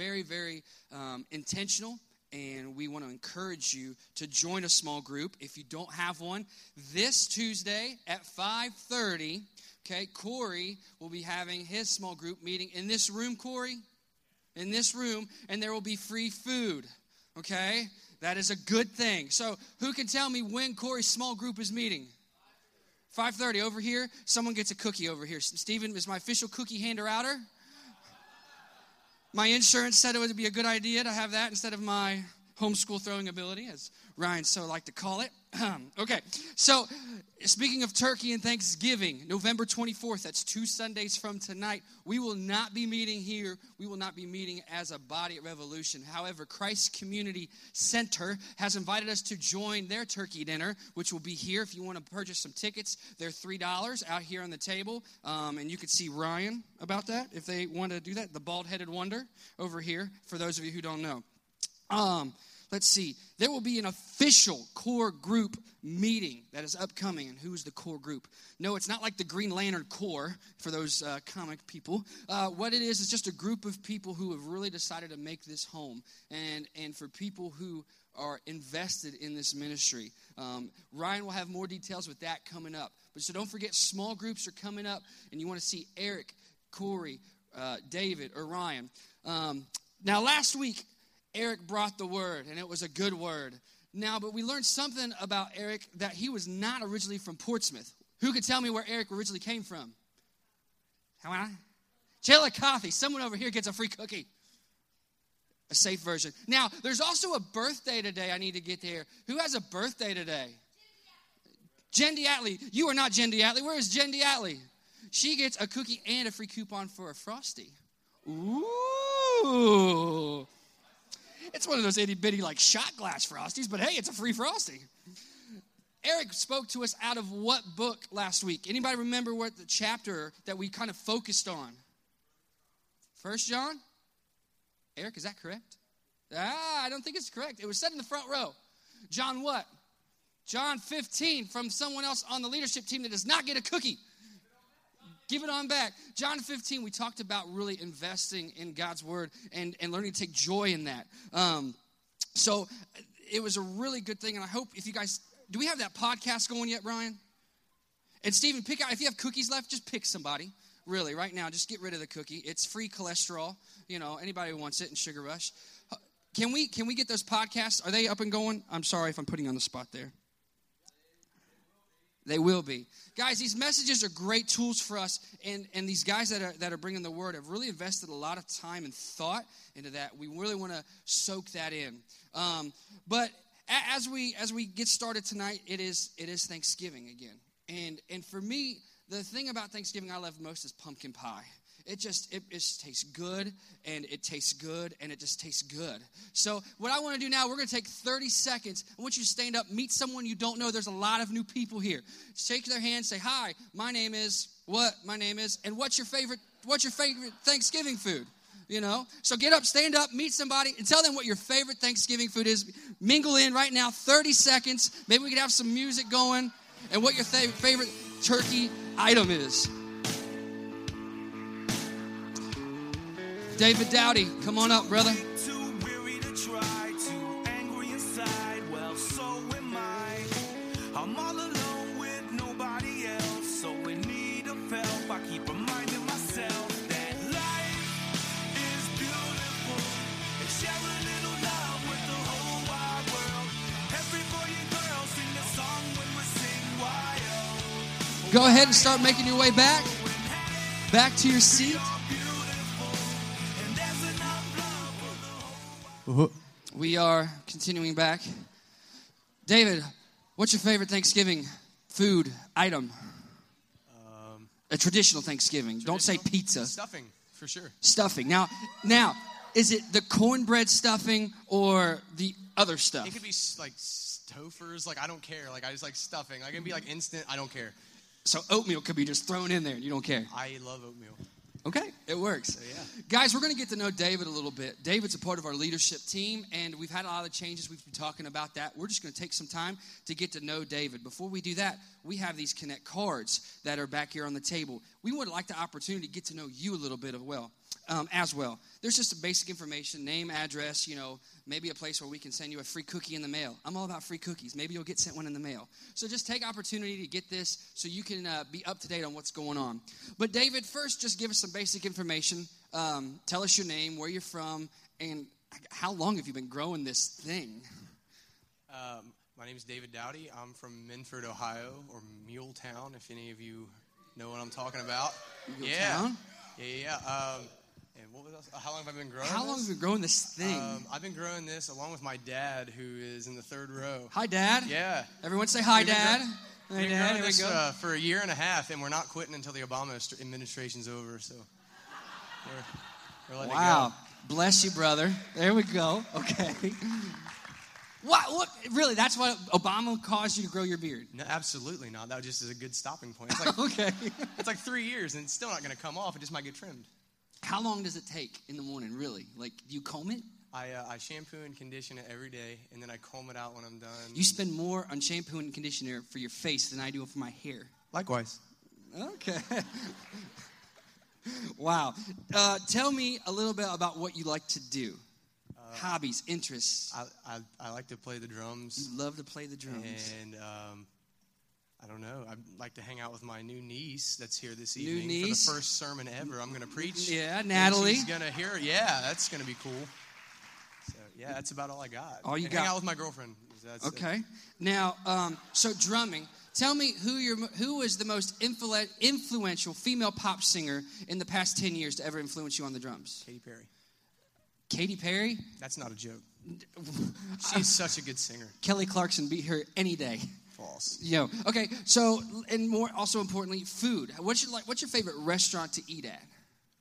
very, very um, intentional and we want to encourage you to join a small group if you don't have one. This tuesday at 5.30 okay corey will be having his small group meeting in this room corey? In this room and there will be free food okay? That is a good thing. So who can tell me when corey's small group is meeting? 5.30 over here. Someone gets a cookie over here. Stephen is my official cookie hander outer my insurance said it would be a good idea to have that instead of my homeschool throwing ability, as Ryan so like to call it. okay, so speaking of turkey and Thanksgiving, November 24th, that's two Sundays from tonight, we will not be meeting here. We will not be meeting as a body at Revolution. However, Christ Community Center has invited us to join their turkey dinner, which will be here. If you want to purchase some tickets, they're $3 out here on the table. Um, and you could see Ryan about that if they want to do that. The bald headed wonder over here, for those of you who don't know. Um, let's see, there will be an official core group meeting that is upcoming. And who's the core group? No, it's not like the Green Lantern Corps for those uh, comic people. Uh, what it is is just a group of people who have really decided to make this home, and and for people who are invested in this ministry. Um, Ryan will have more details with that coming up. But so don't forget, small groups are coming up, and you want to see Eric, Corey, uh, David, or Ryan. Um, now, last week Eric brought the word, and it was a good word. Now, but we learned something about Eric that he was not originally from Portsmouth. Who could tell me where Eric originally came from? How am I? Chillicothe. Someone over here gets a free cookie. A safe version. Now, there's also a birthday today I need to get there. Who has a birthday today? Jen Diatley. You are not Jen Diatley. Where is Jen Diatley? She gets a cookie and a free coupon for a Frosty. Ooh. It's one of those itty bitty like shot glass frosties, but hey, it's a free frosty. Eric spoke to us out of what book last week? Anybody remember what the chapter that we kind of focused on? First John? Eric, is that correct? Ah, I don't think it's correct. It was said in the front row. John what? John 15 from someone else on the leadership team that does not get a cookie. Give it on back. John 15, we talked about really investing in God's word and, and learning to take joy in that. Um, so it was a really good thing. And I hope if you guys, do we have that podcast going yet, Brian? And Stephen, pick out, if you have cookies left, just pick somebody. Really, right now, just get rid of the cookie. It's free cholesterol. You know, anybody who wants it in Sugar Rush. Can we can we get those podcasts? Are they up and going? I'm sorry if I'm putting on the spot there. They will be. Guys, these messages are great tools for us. And, and these guys that are, that are bringing the word have really invested a lot of time and thought into that. We really want to soak that in. Um, but as we as we get started tonight, it is it is Thanksgiving again. And and for me, the thing about Thanksgiving I love most is pumpkin pie. It just it, it just tastes good and it tastes good and it just tastes good. So what I want to do now, we're going to take 30 seconds. I want you to stand up, meet someone you don't know. There's a lot of new people here. Shake their hand, say hi. My name is what? My name is and what's your favorite what's your favorite Thanksgiving food? You know? So get up, stand up, meet somebody, and tell them what your favorite Thanksgiving food is. Mingle in right now, 30 seconds. Maybe we could have some music going and what your favorite turkey item is. David Dowdy, come on up, brother. Go ahead and start making your way back. Back to your seat. We are continuing back. David, what's your favorite Thanksgiving food item? Um, a traditional Thanksgiving. Traditional? Don't say pizza. Stuffing, for sure. Stuffing. Now, now, is it the cornbread stuffing or the other stuff? It could be like Stouffer's. Like I don't care. Like I just like stuffing. Like it can be like instant. I don't care. So oatmeal could be just thrown in there and you don't care. I love oatmeal. Okay, it works. So, yeah. Guys, we're going to get to know David a little bit. David's a part of our leadership team, and we've had a lot of changes. We've been talking about that. We're just going to take some time to get to know David. Before we do that, we have these Connect cards that are back here on the table. We would like the opportunity to get to know you a little bit as well. Um, as well. There's just a basic information, name, address, you know, maybe a place where we can send you a free cookie in the mail. I'm all about free cookies. Maybe you'll get sent one in the mail. So just take opportunity to get this so you can uh, be up to date on what's going on. But David, first, just give us some basic information. Um, tell us your name, where you're from, and how long have you been growing this thing? Um, my name is David Dowdy. I'm from Minford, Ohio, or Muletown, if any of you know what I'm talking about. Muletown? Yeah. Yeah, yeah, yeah. Um, and what was else? Uh, How long have I been growing How long this? have you been growing this thing? Um, I've been growing this along with my dad, who is in the third row. hi, Dad. Yeah. Everyone say hi, We've Dad. Dad. growing Here we this go. uh, for a year and a half, and we're not quitting until the Obama administration's over. So we're, we're letting Wow. Bless you, brother. There we go. Okay. What, what? Really? That's what Obama caused you to grow your beard? No, absolutely not. That just is a good stopping point. It's like okay. it's like three years, and it's still not going to come off. It just might get trimmed. How long does it take in the morning, really? Like, do you comb it? I, uh, I shampoo and condition it every day, and then I comb it out when I'm done. You spend more on shampoo and conditioner for your face than I do for my hair. Likewise. Okay. wow. Uh, tell me a little bit about what you like to do. Hobbies, interests. I, I, I like to play the drums, You love to play the drums. and um, I don't know. I'd like to hang out with my new niece that's here this New evening niece? for the first sermon ever. I'm going to preach. Yeah, Natalie. She's going to hear it. Yeah, that's going to be cool. So, yeah, that's about all I got. All you And got- Hang out with my girlfriend. That's it. Okay. Now, um, so drumming. Tell me who your who is the most influ- influential female pop singer in the past ten years to ever influence you on the drums? Katy Perry. Katy Perry, That's not a joke. She's such a good singer. Kelly Clarkson beat her any day. False. Yo. Okay. So, and more also importantly, food. What's your like? What's your favorite restaurant to eat at?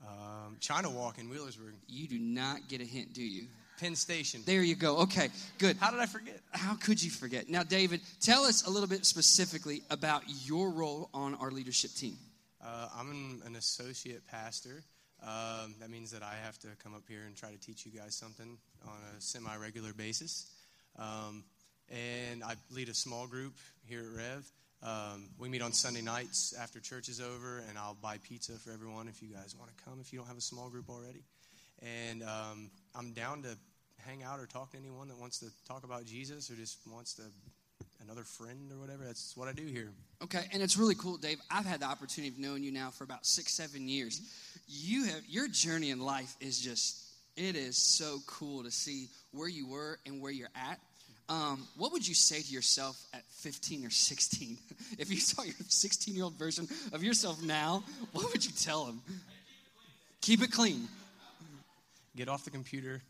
Um, China Walk in Wheelersburg. You do not get a hint, do you? Penn Station. There you go. Okay. Good. How did I forget? How could you forget? Now, David, tell us a little bit specifically about your role on our leadership team. Uh, I'm an, an associate pastor. Um, that means that I have to come up here and try to teach you guys something on a semi regular basis. Um, and I lead a small group here at Rev. Um, we meet on Sunday nights after church is over, and I'll buy pizza for everyone if you guys want to come, if you don't have a small group already. And um, I'm down to hang out or talk to anyone that wants to talk about Jesus or just wants to another friend or whatever. That's what I do here. Okay, and it's really cool, Dave. I've had the opportunity of knowing you now for about six, seven years. You have your journey in life is just it is so cool to see where you were and where you're at. Um, what would you say to yourself at 15 or 16? if you saw your 16 year old version of yourself now, what would you tell him? Keep it clean. get off the computer,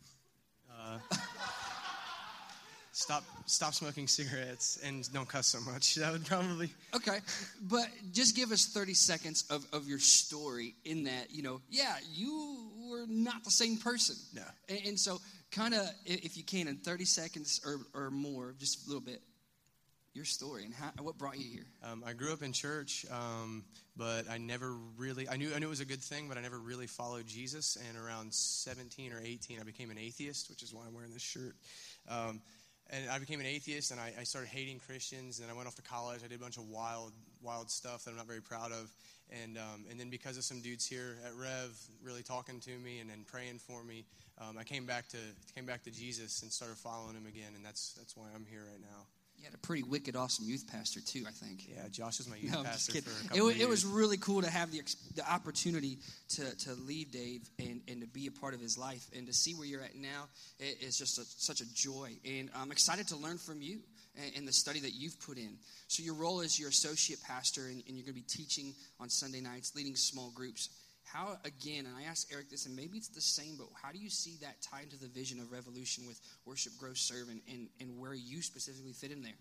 uh, stop stop smoking cigarettes, and don't cuss so much. That would probably Okay, but just give us 30 seconds of, of your story in that, you know, yeah, you were not the same person. No. And, and so, kind of, if you can, in 30 seconds or, or more, just a little bit, your story and how, what brought you here. Um, I grew up in church, um, but I never really. I knew I knew it was a good thing, but I never really followed Jesus. And around 17 or 18, I became an atheist, which is why I'm wearing this shirt. Um, and I became an atheist, and I, I started hating Christians. And I went off to college. I did a bunch of wild, wild stuff that I'm not very proud of. And um, and then because of some dudes here at Rev really talking to me and then praying for me, um, I came back to came back to Jesus and started following him again. And that's that's why I'm here right now. You had a pretty wicked, awesome youth pastor, too, I think. Yeah, Josh was my youth No, pastor for a It, couple wa- of it was really cool to have the, the opportunity to, to leave Dave and, and to be a part of his life and to see where you're at now. It, it's just a, such a joy. And I'm excited to learn from you and, the study that you've put in. So, your role as your associate pastor, and, and you're going to be teaching on Sunday nights, leading small groups. How, again, and I asked Eric this, and maybe it's the same, but how do you see that tied into the vision of Revolution with worship, grow, serve, and, and, and where you specifically fit in there?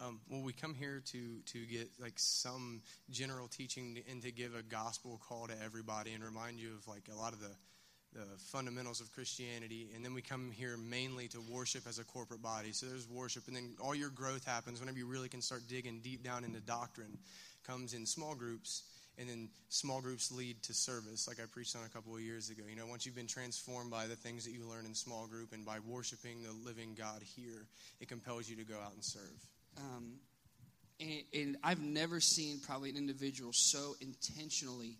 Um, well, we come here to to get like some general teaching and to give a gospel call to everybody and remind you of like a lot of the the fundamentals of Christianity. And then we come here mainly to worship as a corporate body. So there's worship, and then all your growth happens whenever you really can start digging deep down into doctrine. Comes in small groups. And then small groups lead to service, like I preached on a couple of years ago. You know, once you've been transformed by the things that you learn in small group and by worshiping the living God here, it compels you to go out and serve. Um, and, and I've never seen probably an individual so intentionally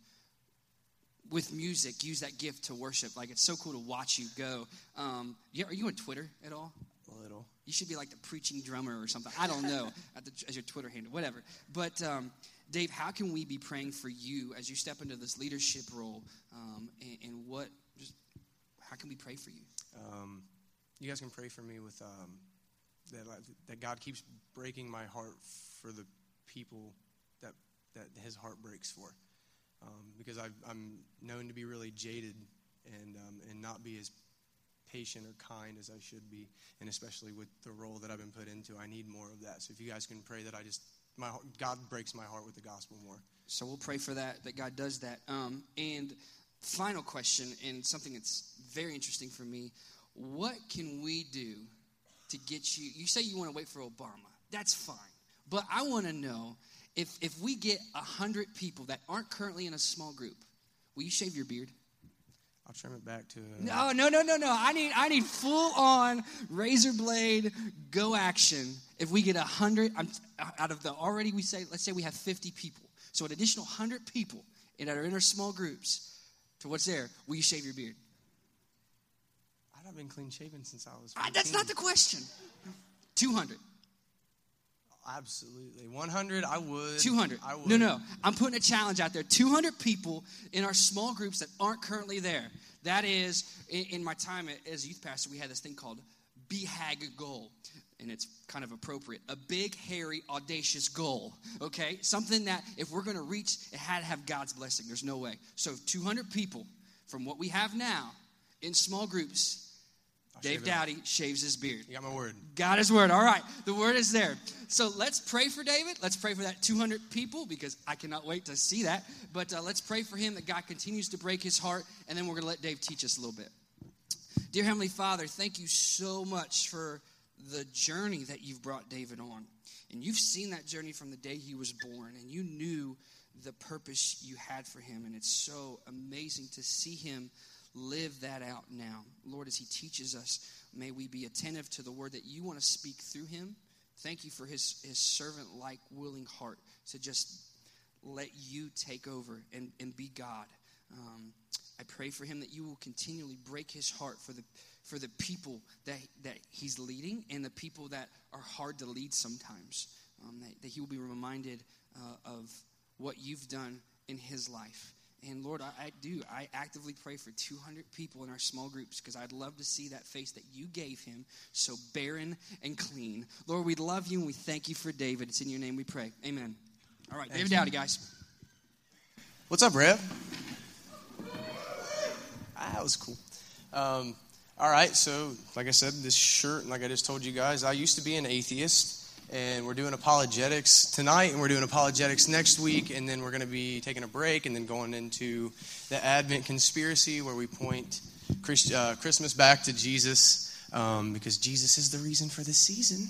with music, use that gift to worship. Like it's so cool to watch you go. Um, yeah, are you on Twitter at all? A little. You should be like the preaching drummer or something. I don't know the, as your Twitter handle, whatever. But um, Dave, how can we be praying for you as you step into this leadership role? Um, and, and, what, just how can we pray for you? Um, you guys can pray for me with um, that, that God keeps breaking my heart for the people that that His heart breaks for, um, because i am known to be really jaded and um, and not be as patient or kind as I should be, and especially with the role that I've been put into, I need more of that. So if you guys can pray that I just my God breaks my heart with the gospel more. So we'll pray for that that God does that. Um, and final question, and something that's very interesting for me: What can we do to get you? You say you want to wait for Obama. That's fine, but I want to know if if we get a hundred people that aren't currently in a small group, will you shave your beard? I'll trim it back to. no, no, no, no, no. I need, I need full on razor blade go action. If we get a hundred, out of the already we say, let's say we have fifty people, so an additional hundred people that are in our small groups. To what's there? Will you shave your beard? I've not been clean shaven since I was. I, that's not the question. Two hundred. Absolutely. 100, I would. 200. I would. No, no. I'm putting a challenge out there. 200 people in our small groups that aren't currently there. That is, in, my time as youth pastor, we had this thing called BHAG goal. And it's kind of appropriate. A big, hairy, audacious goal. Okay? Something that if we're going to reach, it had to have God's blessing. There's no way. So 200 people from what we have now in small groups Dave Dowdy shaves his beard. You got my word. Got his word. All right. The word is there. So let's pray for David. Let's pray for that 200 people because I cannot wait to see that. But uh, let's pray for him that God continues to break his heart. And then we're going to let Dave teach us a little bit. Dear Heavenly Father, thank you so much for the journey that you've brought David on. And you've seen that journey from the day he was born, and you knew the purpose you had for him. And it's so amazing to see him live that out now. Lord, as He teaches us, may we be attentive to the word that you want to speak through Him. Thank you for His, his servant like, willing heart to just let you take over and, and be God. Um, I pray for him that you will continually break his heart for the for the people that that he's leading and the people that are hard to lead sometimes. Um, that, that, he will be reminded uh, of what you've done in his life. And Lord, I, I, do. I actively pray for 200 people in our small groups because I'd love to see that face that you gave him so barren and clean. Lord, we love you and we thank you for David. It's in your name we pray. Amen. All right, David Dowdy, guys. What's up, Rev? Ah, that was cool. Um, all right, so like I said, this shirt, like I just told you guys, I used to be an atheist and we're doing apologetics tonight, and we're doing apologetics next week, and then we're going to be taking a break and then going into the Advent conspiracy where we point Christ, uh, Christmas back to Jesus um, because Jesus is the reason for the season.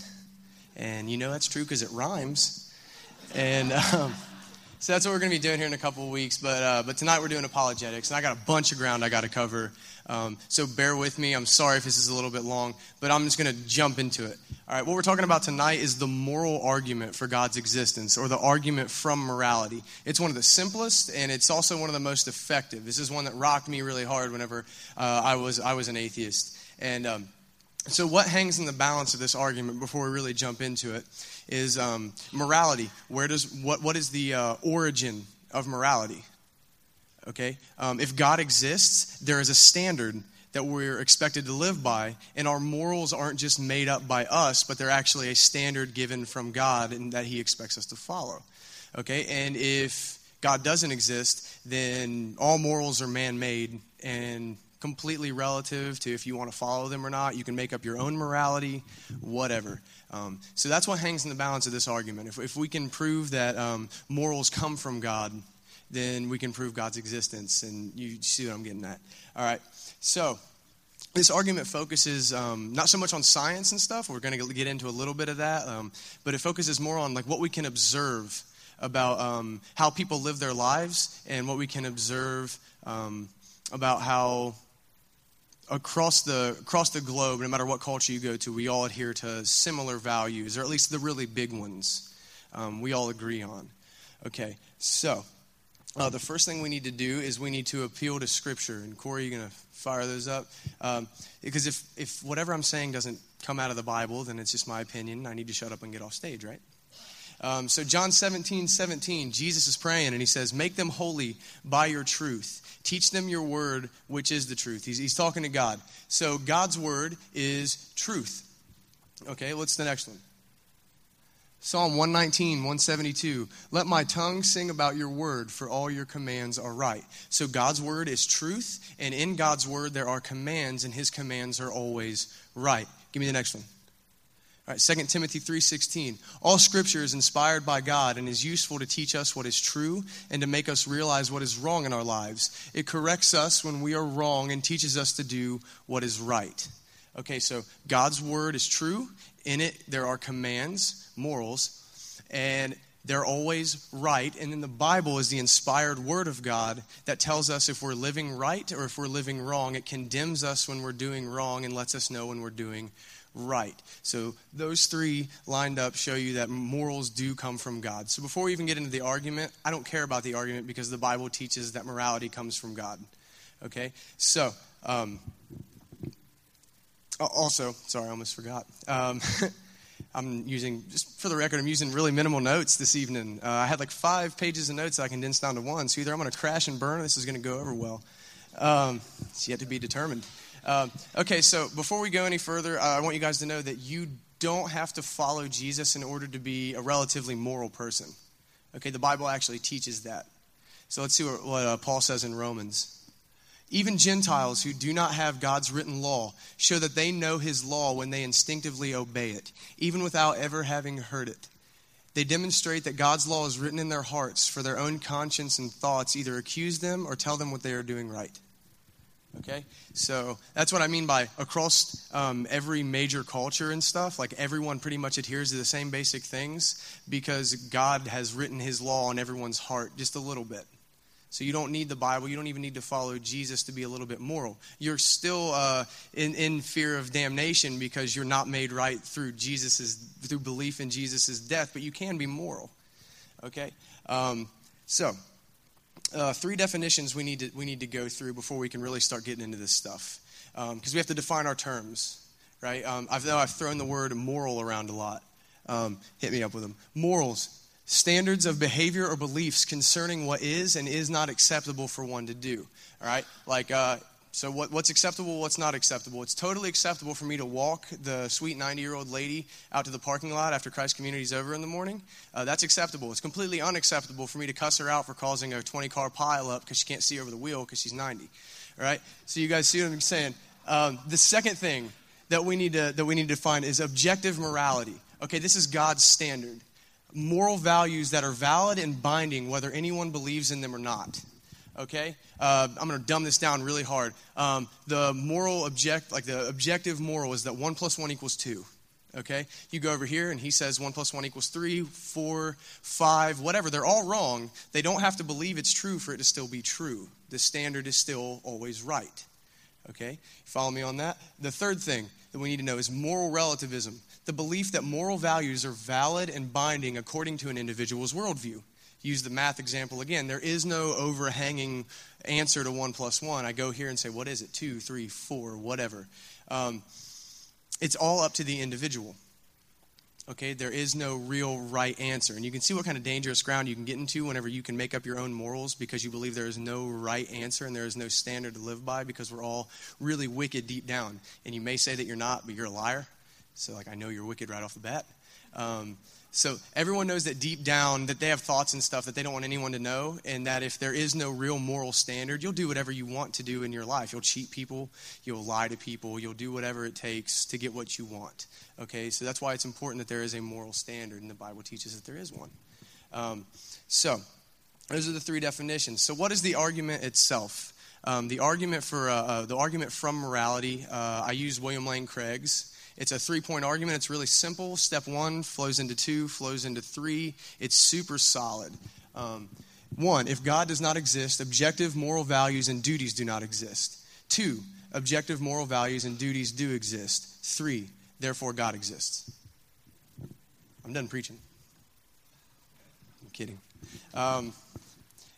And you know that's true because it rhymes. And um, so that's what we're going to be doing here in a couple of weeks. But, uh, but tonight we're doing apologetics, and I got a bunch of ground I got to cover. Um, so bear with me. I'm sorry if this is a little bit long, but I'm just going to jump into it. All right, what we're talking about tonight is the moral argument for God's existence, or the argument from morality. It's one of the simplest, and it's also one of the most effective. This is one that rocked me really hard whenever uh, I was I was an atheist. And um, so, what hangs in the balance of this argument before we really jump into it is um, morality. Where does what what is the uh, origin of morality? Okay? Um, if God exists, there is a standard that we're expected to live by, and our morals aren't just made up by us, but they're actually a standard given from God and that He expects us to follow. Okay? And if God doesn't exist, then all morals are man made and completely relative to if you want to follow them or not. You can make up your own morality, whatever. Um, so that's what hangs in the balance of this argument. If, if we can prove that um, morals come from God, then we can prove God's existence. And you see what I'm getting at. All right. So, this argument focuses um, not so much on science and stuff. We're going to get into a little bit of that, um, but it focuses more on like what we can observe about um, how people live their lives and what we can observe um, about how across the across the globe, no matter what culture you go to, we all adhere to similar values, or at least the really big ones. Um, we all agree on. Okay, so uh, the first thing we need to do is we need to appeal to Scripture. And Corey, you're going to fire those up? Um, because if, if whatever I'm saying doesn't come out of the Bible, then it's just my opinion. I need to shut up and get off stage, right? Um, so, John 17, 17, Jesus is praying and he says, Make them holy by your truth. Teach them your word, which is the truth. He's, he's talking to God. So, God's word is truth. Okay, what's the next one? Psalm 119, 172. Let my tongue sing about your word, for all your commands are right. So God's word is truth, and in God's word there are commands, and his commands are always right. Give me the next one. All right, 2 Timothy 3:16. All scripture is inspired by God and is useful to teach us what is true and to make us realize what is wrong in our lives. It corrects us when we are wrong and teaches us to do what is right. Okay, so God's word is true. In it there are commands, morals, and they're always right. And then the Bible is the inspired word of God that tells us if we're living right or if we're living wrong. It condemns us when we're doing wrong and lets us know when we're doing right. So those three lined up show you that morals do come from God. So before we even get into the argument, I don't care about the argument because the Bible teaches that morality comes from God. Okay? So, um, also, sorry, I almost forgot. Um, I'm using, just for the record, I'm using really minimal notes this evening. Uh, I had like five pages of notes that I condensed down to one. So either I'm going to crash and burn or this is going to go over well. Um, it's yet to be determined. Um, okay, so before we go any further, uh, I want you guys to know that you don't have to follow Jesus in order to be a relatively moral person. Okay, the Bible actually teaches that. So let's see what, what uh, Paul says in Romans. Even Gentiles who do not have God's written law show that they know his law when they instinctively obey it, even without ever having heard it. They demonstrate that God's law is written in their hearts for their own conscience and thoughts either accuse them or tell them what they are doing right. Okay? So that's what I mean by across um, every major culture and stuff. Like everyone pretty much adheres to the same basic things because God has written his law on everyone's heart just a little bit. So you don't need the Bible. You don't even need to follow Jesus to be a little bit moral. You're still uh, in, in fear of damnation because you're not made right through Jesus's through belief in Jesus' death, but you can be moral. Okay? Um, so uh, three definitions we need to we need to go through before we can really start getting into this stuff because um, we have to define our terms, right? Um, I've know I've thrown the word moral around a lot. Um, hit me up with them. Morals, standards of behavior or beliefs concerning what is and is not acceptable for one to do. All right, like. Uh, so, what, what's acceptable, what's not acceptable? It's totally acceptable for me to walk the sweet 90 year old lady out to the parking lot after Christ Community's over in the morning. Uh, that's acceptable. It's completely unacceptable for me to cuss her out for causing a 20 car pileup because she can't see over the wheel because she's 90. All right? So, you guys see what I'm saying? Um, the second thing that we, need to, that we need to find is objective morality. Okay, this is God's standard. Moral values that are valid and binding, whether anyone believes in them or not okay? Uh, I'm going to dumb this down really hard. Um, the moral object, like the objective moral, is that one plus one equals two. Okay? You go over here and he says one plus one equals three, four, five, whatever. They're all wrong. They don't have to believe it's true for it to still be true. The standard is still always right. Okay? Follow me on that? The third thing that we need to know is moral relativism the belief that moral values are valid and binding according to an individual's worldview use the math example again, there is no overhanging answer to one plus one. I go here and say, what is it? Two, three, four, whatever. Um, it's all up to the individual. Okay, there is no real right answer. And you can see what kind of dangerous ground you can get into whenever you can make up your own morals because you believe there is no right answer and there is no standard to live by because we're all really wicked deep down. And you may say that you're not, but you're a liar. So, like, I know you're wicked right off the bat. Um, so everyone knows that deep down that they have thoughts and stuff that they don't want anyone to know, and that if there is no real moral standard, you'll do whatever you want to do in your life. You'll cheat people, you'll lie to people, you'll do whatever it takes to get what you want. Okay, so that's why it's important that there is a moral standard, and the Bible teaches that there is one. Um, so those are the three definitions. So what is the argument itself? Um, the argument for uh, uh, the argument from morality. Uh, I use William Lane Craig's. It's a three point argument. It's really simple. Step one flows into two, flows into three. It's super solid. Um, one, if God does not exist, objective moral values and duties do not exist. Two, objective moral values and duties do exist. Three, therefore God exists. I'm done preaching. I'm kidding. Um,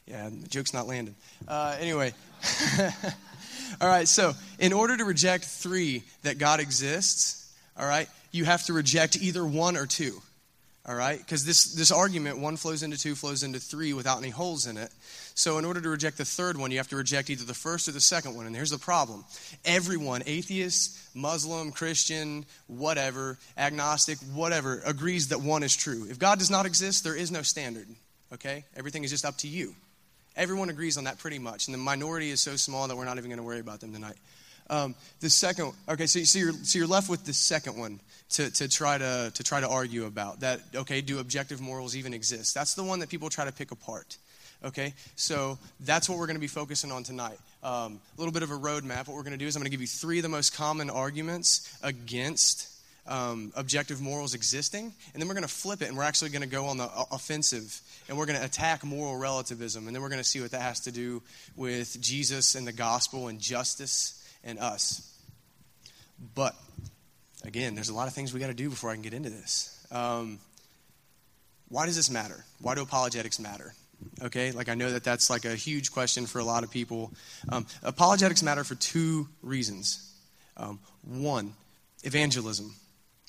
Yeah, the joke's not landing. Uh, anyway. all right, so in order to reject three, that God exists, all right, you have to reject either one or two. All right? Because this, this argument, one flows into two, flows into three without any holes in it. So, in order to reject the third one, you have to reject either the first or the second one. And here's the problem everyone, atheist, Muslim, Christian, whatever, agnostic, whatever, agrees that one is true. If God does not exist, there is no standard. Okay? Everything is just up to you. Everyone agrees on that pretty much. And the minority is so small that we're not even going to worry about them tonight. Um, the second, okay, so, so, you're, so you're left with the second one to, to, try to, to try to argue about. That, okay, do objective morals even exist? That's the one that people try to pick apart. Okay, so that's what we're going to be focusing on tonight. Um, a little bit of a roadmap. What we're going to do is I'm going to give you three of the most common arguments against um, objective morals existing, and then we're going to flip it, and we're actually going to go on the offensive, and we're going to attack moral relativism, and then we're going to see what that has to do with Jesus and the gospel and justice and us. But again, there's a lot of things we got to do before I can get into this. Um, why does this matter? Why do apologetics matter? Okay, like I know that that's like a huge question for a lot of people. Um, apologetics matter for two reasons. Um, one, evangelism.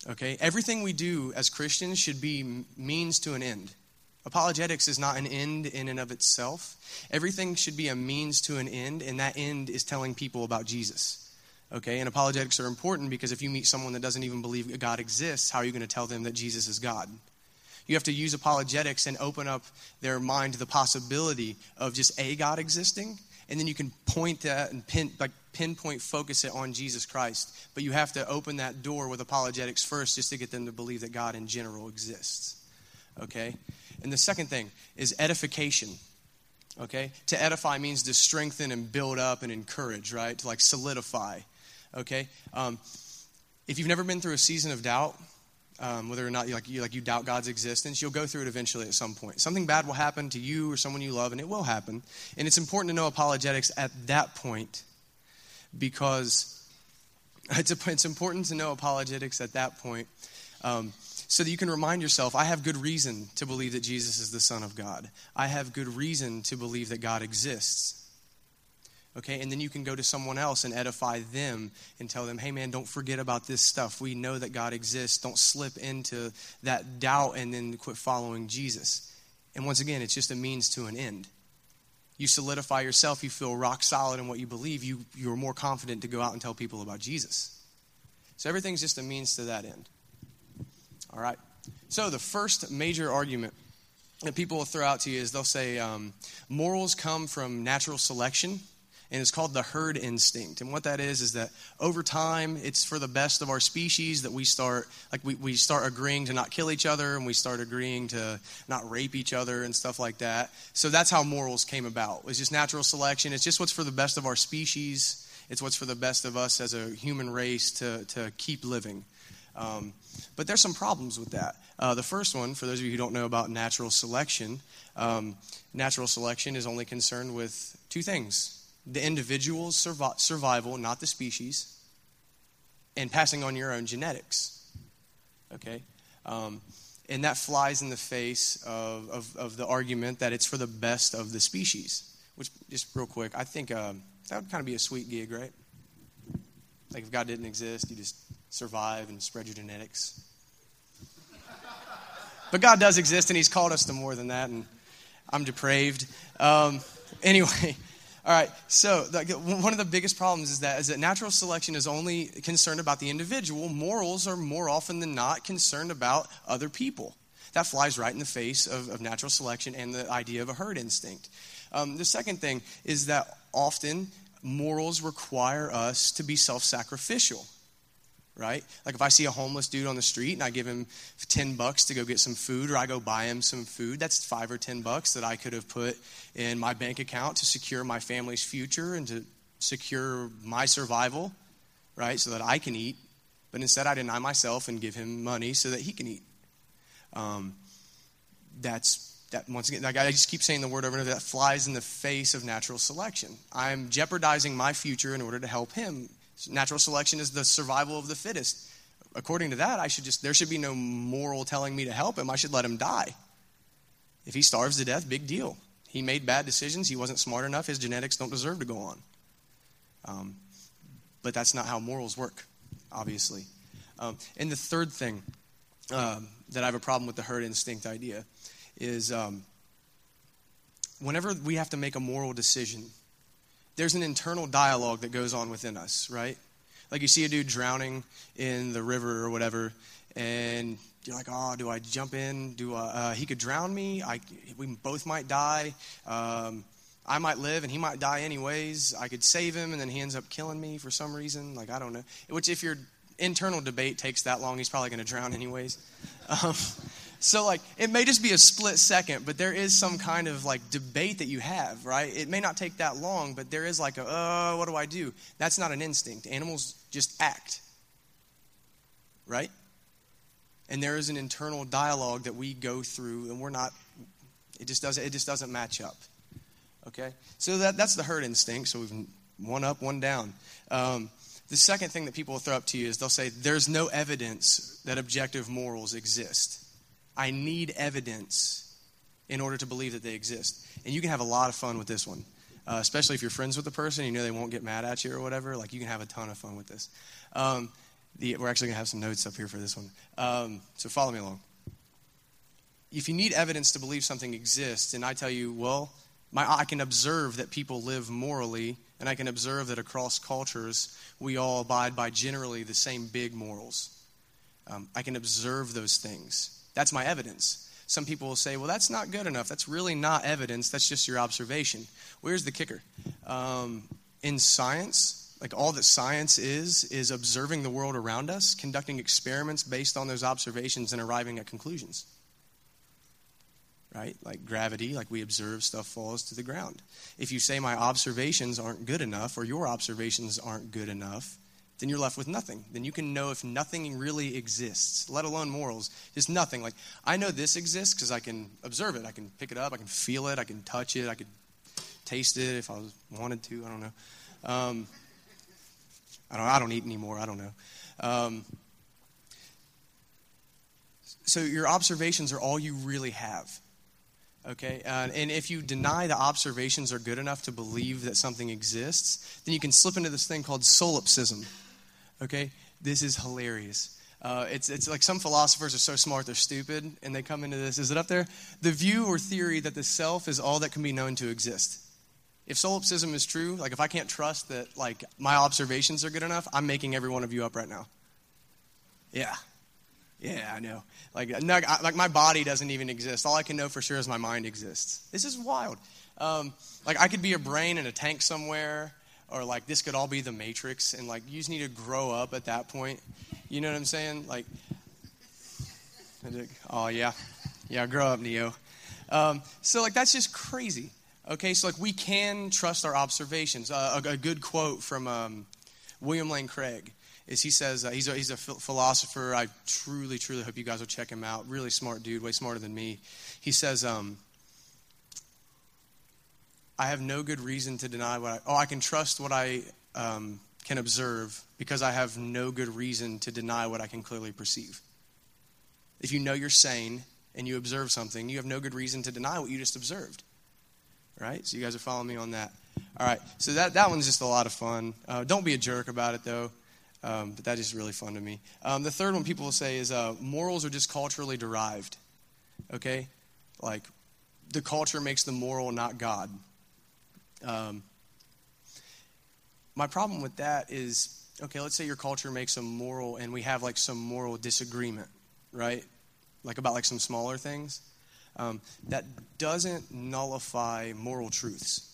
Okay, everything we do as Christians should be means to an end. Apologetics is not an end in and of itself. Everything should be a means to an end, and that end is telling people about Jesus. Okay, and apologetics are important because if you meet someone that doesn't even believe God exists, how are you going to tell them that Jesus is God? You have to use apologetics and open up their mind to the possibility of just a God existing, and then you can point that and pin, like pinpoint focus it on Jesus Christ. But you have to open that door with apologetics first just to get them to believe that God in general exists. Okay? And the second thing is edification. Okay? To edify means to strengthen and build up and encourage, right? To like solidify. Okay? Um, if you've never been through a season of doubt, um, whether or not you like, you like you doubt God's existence, you'll go through it eventually at some point. Something bad will happen to you or someone you love, and it will happen. And it's important to know apologetics at that point because it's, a, it's important to know apologetics at that point um, so that you can remind yourself I have good reason to believe that Jesus is the Son of God. I have good reason to believe that God exists. Okay, and then you can go to someone else and edify them and tell them, hey man, don't forget about this stuff. We know that God exists. Don't slip into that doubt and then quit following Jesus. And once again, it's just a means to an end. You solidify yourself, you feel rock solid in what you believe, you, you're more confident to go out and tell people about Jesus. So everything's just a means to that end. All right. So the first major argument that people will throw out to you is they'll say um, morals come from natural selection and it's called the herd instinct. And what that is is that over time, it's for the best of our species that we start like we, we start agreeing to not kill each other and we start agreeing to not rape each other and stuff like that. So that's how morals came about. It's just natural selection. It's just what's for the best of our species. It's what's for the best of us as a human race to, to keep living. Um, but there's some problems with that. Uh, the first one, for those of you who don't know about natural selection, um, natural selection is only concerned with two things the individual's survi- survival, not the species, and passing on your own genetics. Okay? Um, and that flies in the face of, of, of, the argument that it's for the best of the species. Which, just real quick, I think um, that would kind of be a sweet gig, right? Like if God didn't exist, you just survive and spread your genetics. but God does exist, and He's called us to more than that, and I'm depraved. Um, anyway, all right, so the, one of the biggest problems is that, is that natural selection is only concerned about the individual. Morals are more often than not concerned about other people. That flies right in the face of, of natural selection and the idea of a herd instinct. Um, the second thing is that often morals require us to be self sacrificial right? Like if I see a homeless dude on the street and I give him 10 bucks to go get some food or I go buy him some food, that's 5 or 10 bucks that I could have put in my bank account to secure my family's future and to secure my survival, right? So that I can eat. But instead I deny myself and give him money so that he can eat. Um, that's that once again, like I just keep saying the word over and over, that flies in the face of natural selection. I'm jeopardizing my future in order to help him Natural selection is the survival of the fittest. According to that, I should just there should be no moral telling me to help him. I should let him die. If he starves to death, big deal. He made bad decisions. He wasn't smart enough. His genetics don't deserve to go on. Um, but that's not how morals work, obviously. Um, and the third thing um, that I have a problem with the herd instinct idea is um, whenever we have to make a moral decision, there's an internal dialogue that goes on within us, right? Like you see a dude drowning in the river or whatever, and you're like, oh, do I jump in? Do I, uh, he could drown me? I, we both might die. Um, I might live and he might die anyways. I could save him and then he ends up killing me for some reason. Like, I don't know. Which, if your internal debate takes that long, he's probably going to drown anyways. Um, so, like, it may just be a split second, but there is some kind of like debate that you have, right? It may not take that long, but there is like a, oh, what do I do? That's not an instinct. Animals just act, right? And there is an internal dialogue that we go through, and we're not, it just doesn't, it just doesn't match up. Okay? So that, that's the herd instinct. So we've one up, one down. Um, the second thing that people will throw up to you is they'll say, There's no evidence that objective morals exist. I need evidence in order to believe that they exist. And you can have a lot of fun with this one, uh, especially if you're friends with the person, you know they won't get mad at you or whatever. Like, you can have a ton of fun with this. Um, the, we're actually going to have some notes up here for this one. Um, so follow me along. If you need evidence to believe something exists, and I tell you, well, my, I can observe that people live morally, and I can observe that across cultures, we all abide by generally the same big morals. Um, I can observe those things. That's my evidence. Some people will say, well, that's not good enough. That's really not evidence. That's just your observation. Where's the kicker? Um, in science, like all that science is, is observing the world around us, conducting experiments based on those observations, and arriving at conclusions right? Like gravity, like we observe stuff falls to the ground. If you say my observations aren't good enough or your observations aren't good enough, then you're left with nothing. Then you can know if nothing really exists, let alone morals. Just nothing. Like, I know this exists because I can observe it. I can pick it up. I can feel it. I can touch it. I could taste it if I wanted to. I don't know. Um, I, don't, I don't eat anymore. I don't know. Um, so your observations are all you really have. Okay, uh, and if you deny the observations are good enough to believe that something exists, then you can slip into this thing called solipsism. Okay, this is hilarious. Uh, it's, it's like some philosophers are so smart they're stupid, and they come into this. Is it up there? The view or theory that the self is all that can be known to exist. If solipsism is true, like if I can't trust that like my observations are good enough, I'm making every one of you up right now. Yeah, yeah, I know. Like, no, like my body doesn't even exist. All I can know for sure is my mind exists. This is wild. Um, like I could be a brain in a tank somewhere, or like this could all be the Matrix, and like you just need to grow up at that point. You know what I'm saying? Like, oh yeah, yeah, grow up, Neo. Um, so like that's just crazy. Okay, so like we can trust our observations. Uh, a, a, good quote from um, William Lane Craig is he says, uh, he's, a, he's a philosopher. I truly, truly hope you guys will check him out. Really smart dude, way smarter than me. He says, um, I have no good reason to deny what I, oh, I can trust what I um, can observe because I have no good reason to deny what I can clearly perceive. If you know you're sane and you observe something, you have no good reason to deny what you just observed. Right? So you guys are following me on that. All right. So that, that one's just a lot of fun. Uh, don't be a jerk about it, though. Um, but that is really fun to me. Um, the third one people will say is uh, morals are just culturally derived. Okay? Like, the culture makes the moral, not God. Um, my problem with that is okay, let's say your culture makes a moral and we have like some moral disagreement, right? Like about like some smaller things. Um, that doesn't nullify moral truths.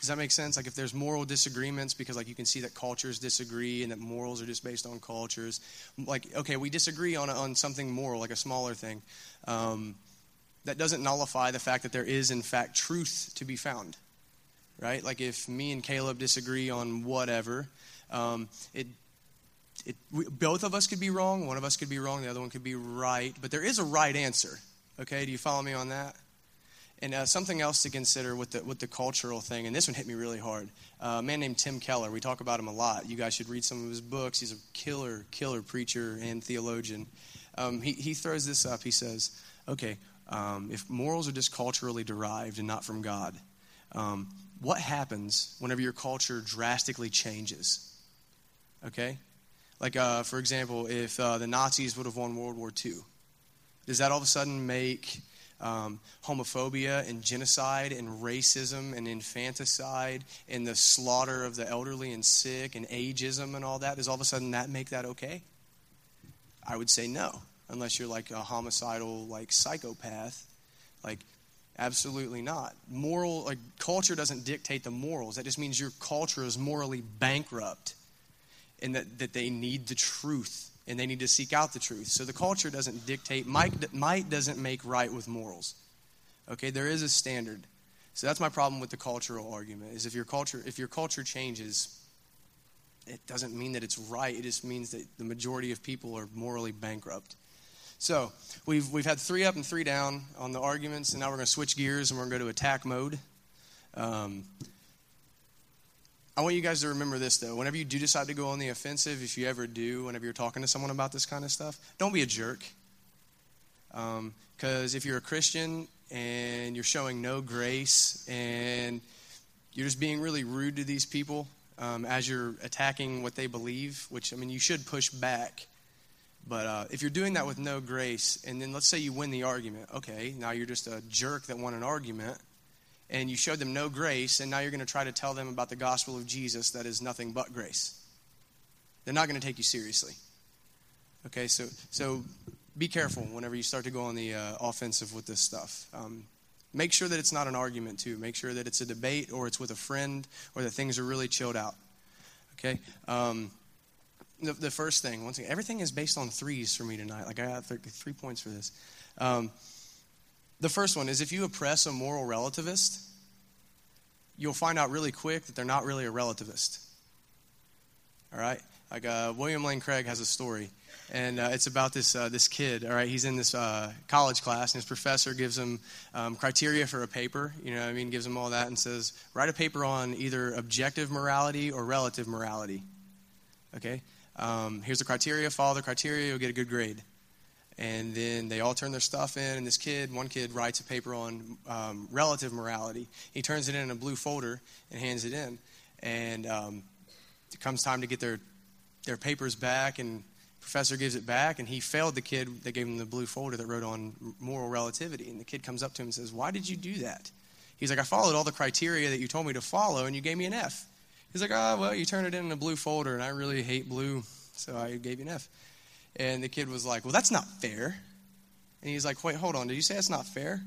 Does that make sense? Like if there's moral disagreements because like you can see that cultures disagree and that morals are just based on cultures. Like okay, we disagree on on something moral, like a smaller thing. Um, that doesn't nullify the fact that there is in fact truth to be found. Right? Like if me and Caleb disagree on whatever, um, it it, we, both of us could be wrong. One of us could be wrong. The other one could be right. But there is a right answer. Okay, do you follow me on that? And uh, something else to consider with the, with the cultural thing, and this one hit me really hard. Uh, a man named Tim Keller, we talk about him a lot. You guys should read some of his books. He's a killer, killer preacher and theologian. Um, he, he throws this up. He says, okay, um, if morals are just culturally derived and not from God, um, what happens whenever your culture drastically changes? Okay? Like, uh, for example, if uh, the Nazis would have won World War II, does that all of a sudden make um, homophobia and genocide and racism and infanticide and the slaughter of the elderly and sick and ageism and all that, does all of a sudden that make that okay? I would say no, unless you're like a homicidal, like psychopath. Like, absolutely not. Moral, like, culture doesn't dictate the morals. That just means your culture is morally bankrupt and that, that they need the truth and they need to seek out the truth. So the culture doesn't dictate, might, might doesn't make right with morals. Okay, there is a standard. So that's my problem with the cultural argument is if your culture if your culture changes, it doesn't mean that it's right. It just means that the majority of people are morally bankrupt. So we've we've had three up and three down on the arguments, and now we're going to switch gears and we're going to go to attack mode. Um, I want you guys to remember this though. Whenever you do decide to go on the offensive, if you ever do, whenever you're talking to someone about this kind of stuff, don't be a jerk. Because um, if you're a Christian and you're showing no grace and you're just being really rude to these people um, as you're attacking what they believe, which, I mean, you should push back. But uh, if you're doing that with no grace, and then let's say you win the argument, okay, now you're just a jerk that won an argument and you showed them no grace, and now you're going to try to tell them about the gospel of Jesus that is nothing but grace. They're not going to take you seriously. Okay, so, so be careful whenever you start to go on the uh, offensive with this stuff. Um, make sure that it's not an argument, too. Make sure that it's a debate or it's with a friend or that things are really chilled out. Okay? Um, the, the, first thing, once again, everything is based on threes for me tonight. Like, I got th- three points for this. Um, the first one is if you oppress a moral relativist, you'll find out really quick that they're not really a relativist. All right? Like uh, William Lane Craig has a story, and uh, it's about this, uh, this kid. All right? He's in this uh, college class, and his professor gives him um, criteria for a paper. You know I mean? Gives him all that and says, write a paper on either objective morality or relative morality. Okay? Um, here's the criteria, follow the criteria, you'll get a good grade. And then they all turn their stuff in and this kid one kid writes a paper on um, relative morality. He turns it in, in a blue folder and hands it in and um, it comes time to get their their papers back and professor gives it back and he failed the kid that gave him the blue folder that wrote on moral relativity. And the kid comes up to him and says why did you do that? He's like i followed all the criteria that you told me to follow and you gave me an f he's like oh well you turned it in, in a blue folder and i really hate blue so i gave you an f and the kid was like, Well, that's not fair. And he's like, Wait, hold on. Did you say that's not fair?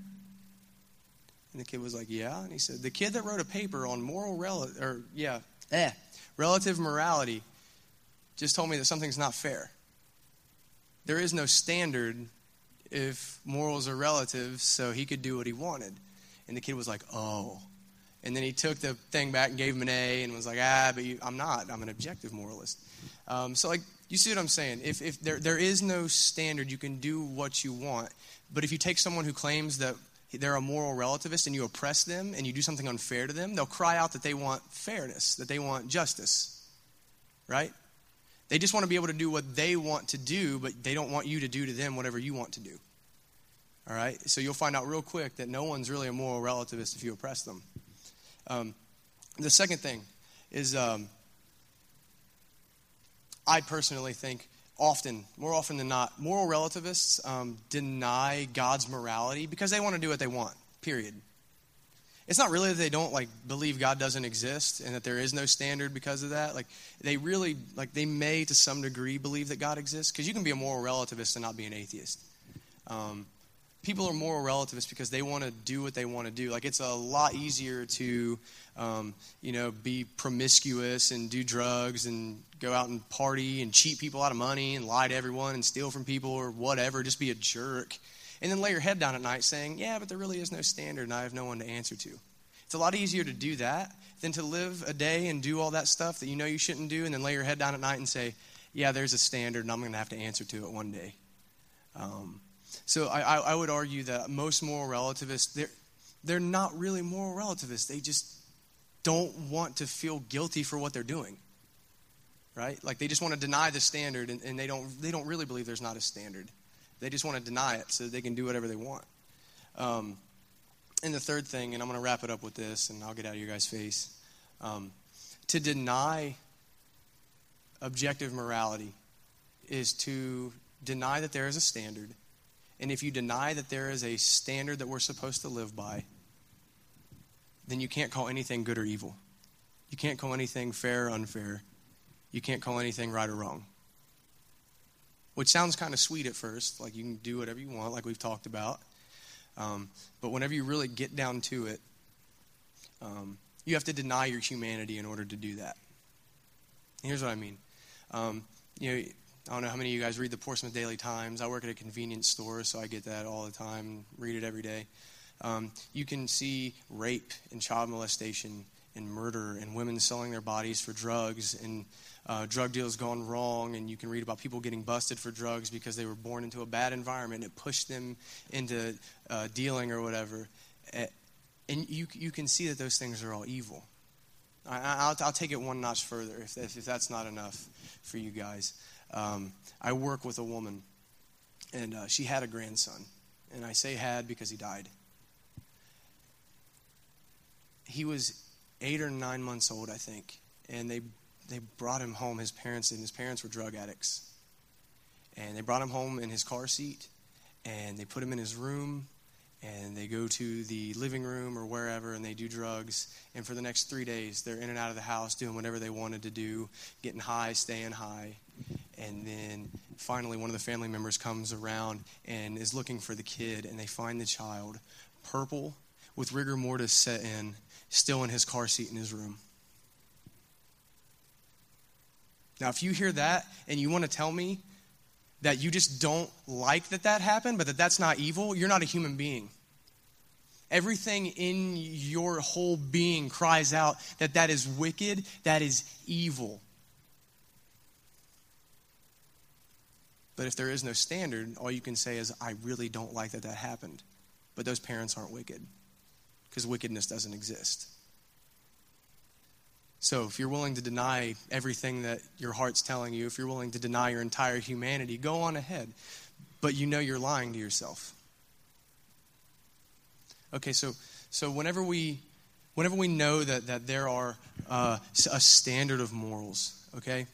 And the kid was like, Yeah. And he said, The kid that wrote a paper on moral relative, or yeah, eh, relative morality just told me that something's not fair. There is no standard if morals are relative, so he could do what he wanted. And the kid was like, Oh. And then he took the thing back and gave him an A and was like, Ah, but you, I'm not. I'm an objective moralist. Um, so, like, you see what I'm saying? If, if there, there is no standard, you can do what you want. But if you take someone who claims that they're a moral relativist and you oppress them and you do something unfair to them, they'll cry out that they want fairness, that they want justice. Right? They just want to be able to do what they want to do, but they don't want you to do to them whatever you want to do. All right? So you'll find out real quick that no one's really a moral relativist if you oppress them. Um, the second thing is um, I personally think often, more often than not, moral relativists um, deny God's morality because they want to do what they want, period. It's not really that they don't like believe God doesn't exist and that there is no standard because of that. Like they really like they may to some degree believe that God exists because you can be a moral relativist and not be an atheist. Um, people are moral relativists because they want to do what they want to do. Like it's a lot easier to, um, you know, be promiscuous and do drugs and go out and party and cheat people out of money and lie to everyone and steal from people or whatever. Just be a jerk, and then lay your head down at night saying, "Yeah, but there really is no standard, and I have no one to answer to." It's a lot easier to do that than to live a day and do all that stuff that you know you shouldn't do, and then lay your head down at night and say, "Yeah, there's a standard, and I'm going to have to answer to it one day." Um, so I, I would argue that most moral relativists, they're, they're not really moral relativists. They just don't want to feel guilty for what they're doing. Right? Like they just want to deny the standard and, and they don't they don't really believe there's not a standard. They just want to deny it so they can do whatever they want. Um, and the third thing, and I'm going to wrap it up with this, and I'll get out of your guys' face. Um, to deny objective morality is to deny that there is a standard. And if you deny that there is a standard that we're supposed to live by, then you can't call anything good or evil. You can't call anything fair or unfair. You can't call anything right or wrong. Which sounds kind of sweet at first, like you can do whatever you want, like we've talked about. Um, but whenever you really get down to it, um, you have to deny your humanity in order to do that. Here's what I mean. Um, you know, I don't know how many of you guys read the Portsmouth Daily Times. I work at a convenience store, so I get that all the time, read it every day. Um, you can see rape and child molestation and murder and women selling their bodies for drugs and uh, drug deals gone wrong. And you can read about people getting busted for drugs because they were born into a bad environment. And it pushed them into uh, dealing or whatever. And you, you can see that those things are all evil. I, will I'll take it one notch further if, if that's not enough for you guys. Um, I work with a woman, and uh, she had a grandson. And I say had because he died. He was eight or nine months old, I think, and they they brought him home. His parents and his parents were drug addicts, and they brought him home in his car seat, and they put him in his room, and they go to the living room or wherever, and they do drugs. And for the next three days, they're in and out of the house doing whatever they wanted to do, getting high, staying high. And then finally, one of the family members comes around and is looking for the kid, and they find the child, purple, with rigor mortis set in, still in his car seat in his room. Now, if you hear that and you want to tell me that you just don't like that that happened, but that that's not evil, you're not a human being. Everything in your whole being cries out that that is wicked, that is evil. But if there is no standard, all you can say is, I really don't like that that happened. But those parents aren't wicked because wickedness doesn't exist. So, if you're willing to deny everything that your heart's telling you, if you're willing to deny your entire humanity, go on ahead. But you know you're lying to yourself. Okay, so so whenever we whenever we know that that there are uh, a standard of morals, okay,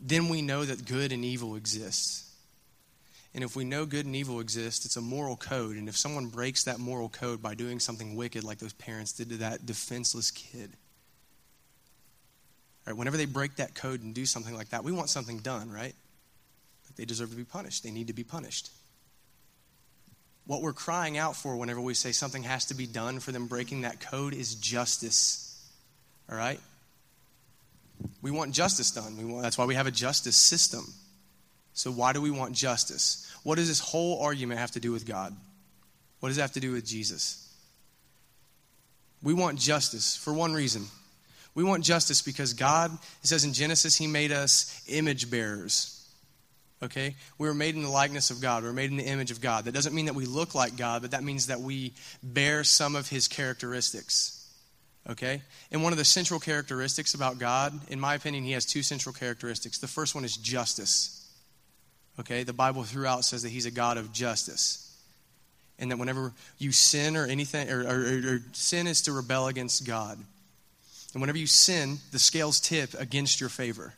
then we know that good and evil exists. And if we know good and evil exist, it's a moral code. And if someone breaks that moral code by doing something wicked like those parents did to that defenseless kid, right, whenever they break that code and do something like that, we want something done, right? They deserve to be punished. They need to be punished. What we're crying out for whenever we say something has to be done for them breaking that code is justice. All right? We want justice done. Want, that's why we have a justice system. So, why do we want justice? What does this whole argument have to do with God? What does it have to do with Jesus? We want justice for one reason. We want justice because God, it says in Genesis, He made us image bearers. Okay? We were made in the likeness of God. We were made in the image of God. That doesn't mean that we look like God, but that means that we bear some of His characteristics. Okay? And one of the central characteristics about God, in my opinion, He has two central characteristics. The first one is justice. Okay, the Bible throughout says that He's a God of justice. And that whenever you sin or anything, or, or, or sin is to rebel against God. And whenever you sin, the scales tip against your favor.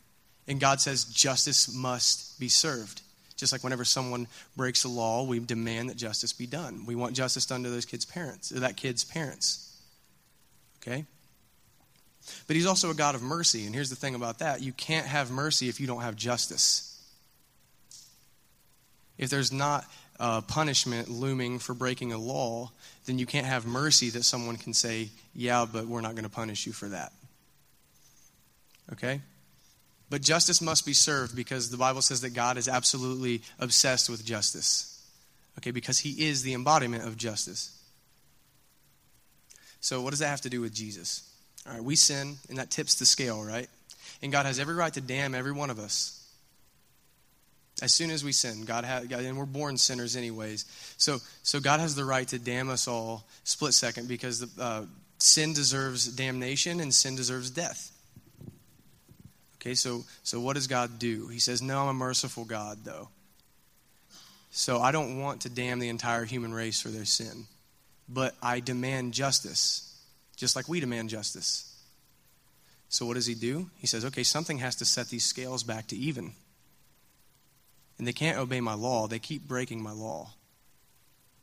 And God says justice must be served. Just like whenever someone breaks a law, we demand that justice be done. We want justice done to those kids' parents, that kid's parents. Okay? But he's also a God of mercy. And here's the thing about that you can't have mercy if you don't have justice if there's not uh, punishment looming for breaking a law, then you can't have mercy that someone can say, yeah, but we're not going to punish you for that. Okay? But justice must be served because the Bible says that God is absolutely obsessed with justice. Okay, because he is the embodiment of justice. So, what does that have to do with Jesus? All right, we sin, and that tips the scale, right? And God has every right to damn every one of us. As soon as we sin, God and we're born sinners anyways. So, so God has the right to damn us all split second because the, uh, sin deserves damnation and sin deserves death. Okay, so, so what does God do? He says, No, I'm a merciful God, though. So I don't want to damn the entire human race for their sin, but I demand justice, just like we demand justice. So what does he do? He says, okay, something has to set these scales back to even. And they can't obey my law, they keep breaking my law.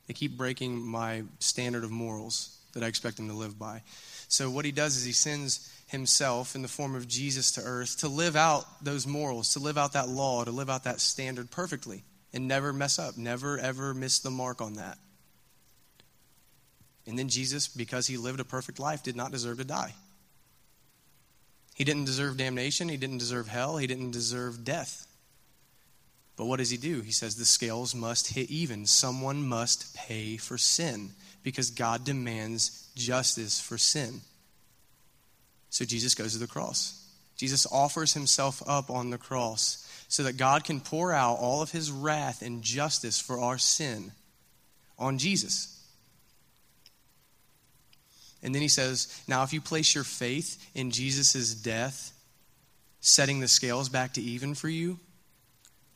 They keep breaking my standard of morals that I expect them to live by. So what he does is he sends himself in the form of Jesus to earth to live out those morals, to live out that law, to live out that standard perfectly and never mess up, never ever miss the mark on that. And then Jesus, because he lived a perfect life, did not deserve to die. He didn't deserve damnation, he didn't deserve hell, he didn't deserve death. But what does he do? He says the scales must hit even. Someone must pay for sin because God demands justice for sin. So Jesus goes to the cross. Jesus offers himself up on the cross so that God can pour out all of his wrath and justice for our sin on Jesus. And then he says, Now, if you place your faith in Jesus' death, setting the scales back to even for you,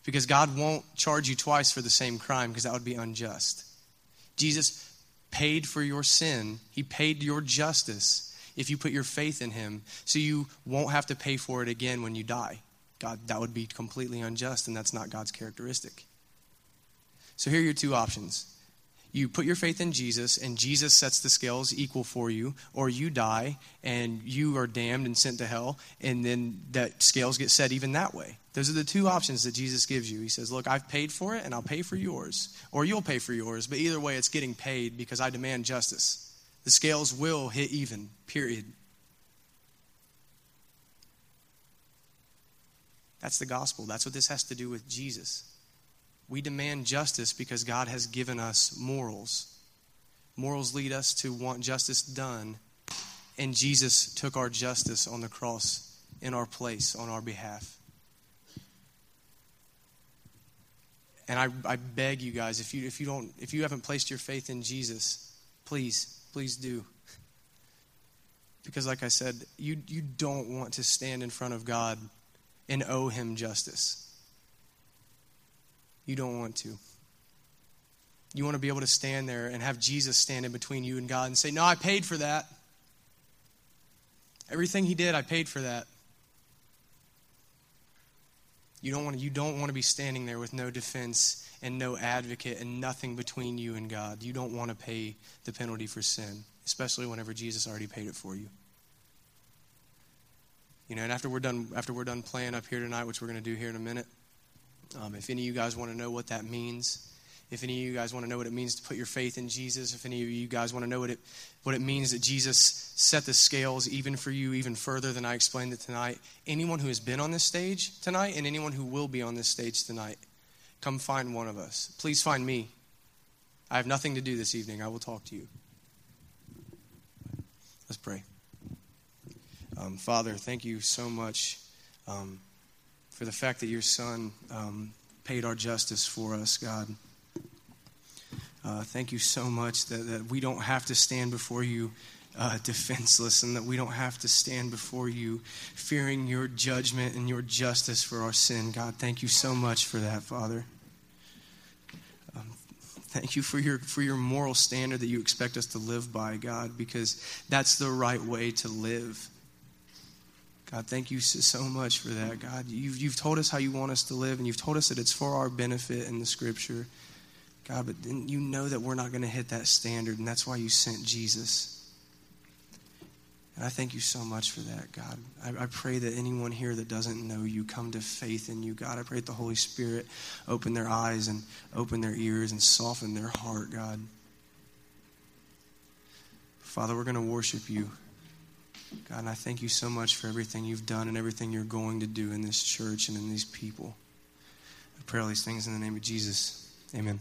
because God won't charge you twice for the same crime because that would be unjust. Jesus paid for your sin, He paid your justice if you put your faith in him. So you won't have to pay for it again when you die. God, that would be completely unjust, and that's not God's characteristic. So here are your two options. You put your faith in Jesus, and Jesus sets the scales equal for you, or you die and you are damned and sent to hell, and then that scales get set even that way. Those are the two options that Jesus gives you. He says, Look, I've paid for it, and I'll pay for yours, or you'll pay for yours, but either way, it's getting paid because I demand justice. The scales will hit even, period. That's the gospel. That's what this has to do with Jesus. We demand justice because God has given us morals. Morals lead us to want justice done, and Jesus took our justice on the cross in our place, on our behalf. And I, I beg you guys, if you, if, you don't, if you haven't placed your faith in Jesus, please please do. Because, like I said, you, you don't want to stand in front of God and owe him justice. You don't want to. You want to be able to stand there and have Jesus stand in between you and God and say, No, I paid for that. Everything he did, I paid for that. You don't want to, you don't want to be standing there with no defense and no advocate and nothing between you and God. You don't want to pay the penalty for sin, especially whenever Jesus already paid it for you. You know, and after we're done, after we're done playing up here tonight, which we're going to do here in a minute, um, if any of you guys want to know what that means, if any of you guys want to know what it means to put your faith in Jesus, if any of you guys want to know what it what it means that Jesus set the scales even for you even further than I explained it tonight, anyone who has been on this stage tonight and anyone who will be on this stage tonight, Come find one of us. Please find me. I have nothing to do this evening. I will talk to you. Let's pray. Um, Father, thank you so much um, for the fact that your Son um, paid our justice for us, God. Uh, thank you so much that, that we don't have to stand before you uh, defenseless and that we don't have to stand before you fearing your judgment and your justice for our sin. God, thank you so much for that, Father. Um, thank you for your, for your moral standard that you expect us to live by, God, because that's the right way to live. God, thank you so much for that, God. You've, you've told us how you want us to live, and you've told us that it's for our benefit in the scripture. God, but then you know that we're not going to hit that standard, and that's why you sent Jesus. And I thank you so much for that, God. I, I, pray that anyone here that doesn't know you come to faith in you, God. I pray that the Holy Spirit open their eyes and open their ears and soften their heart, God. Father, we're going to worship you. God, and I thank you so much for everything you've done and everything you're going to do in this church and in these people. I pray all these things in the name of Jesus. Amen.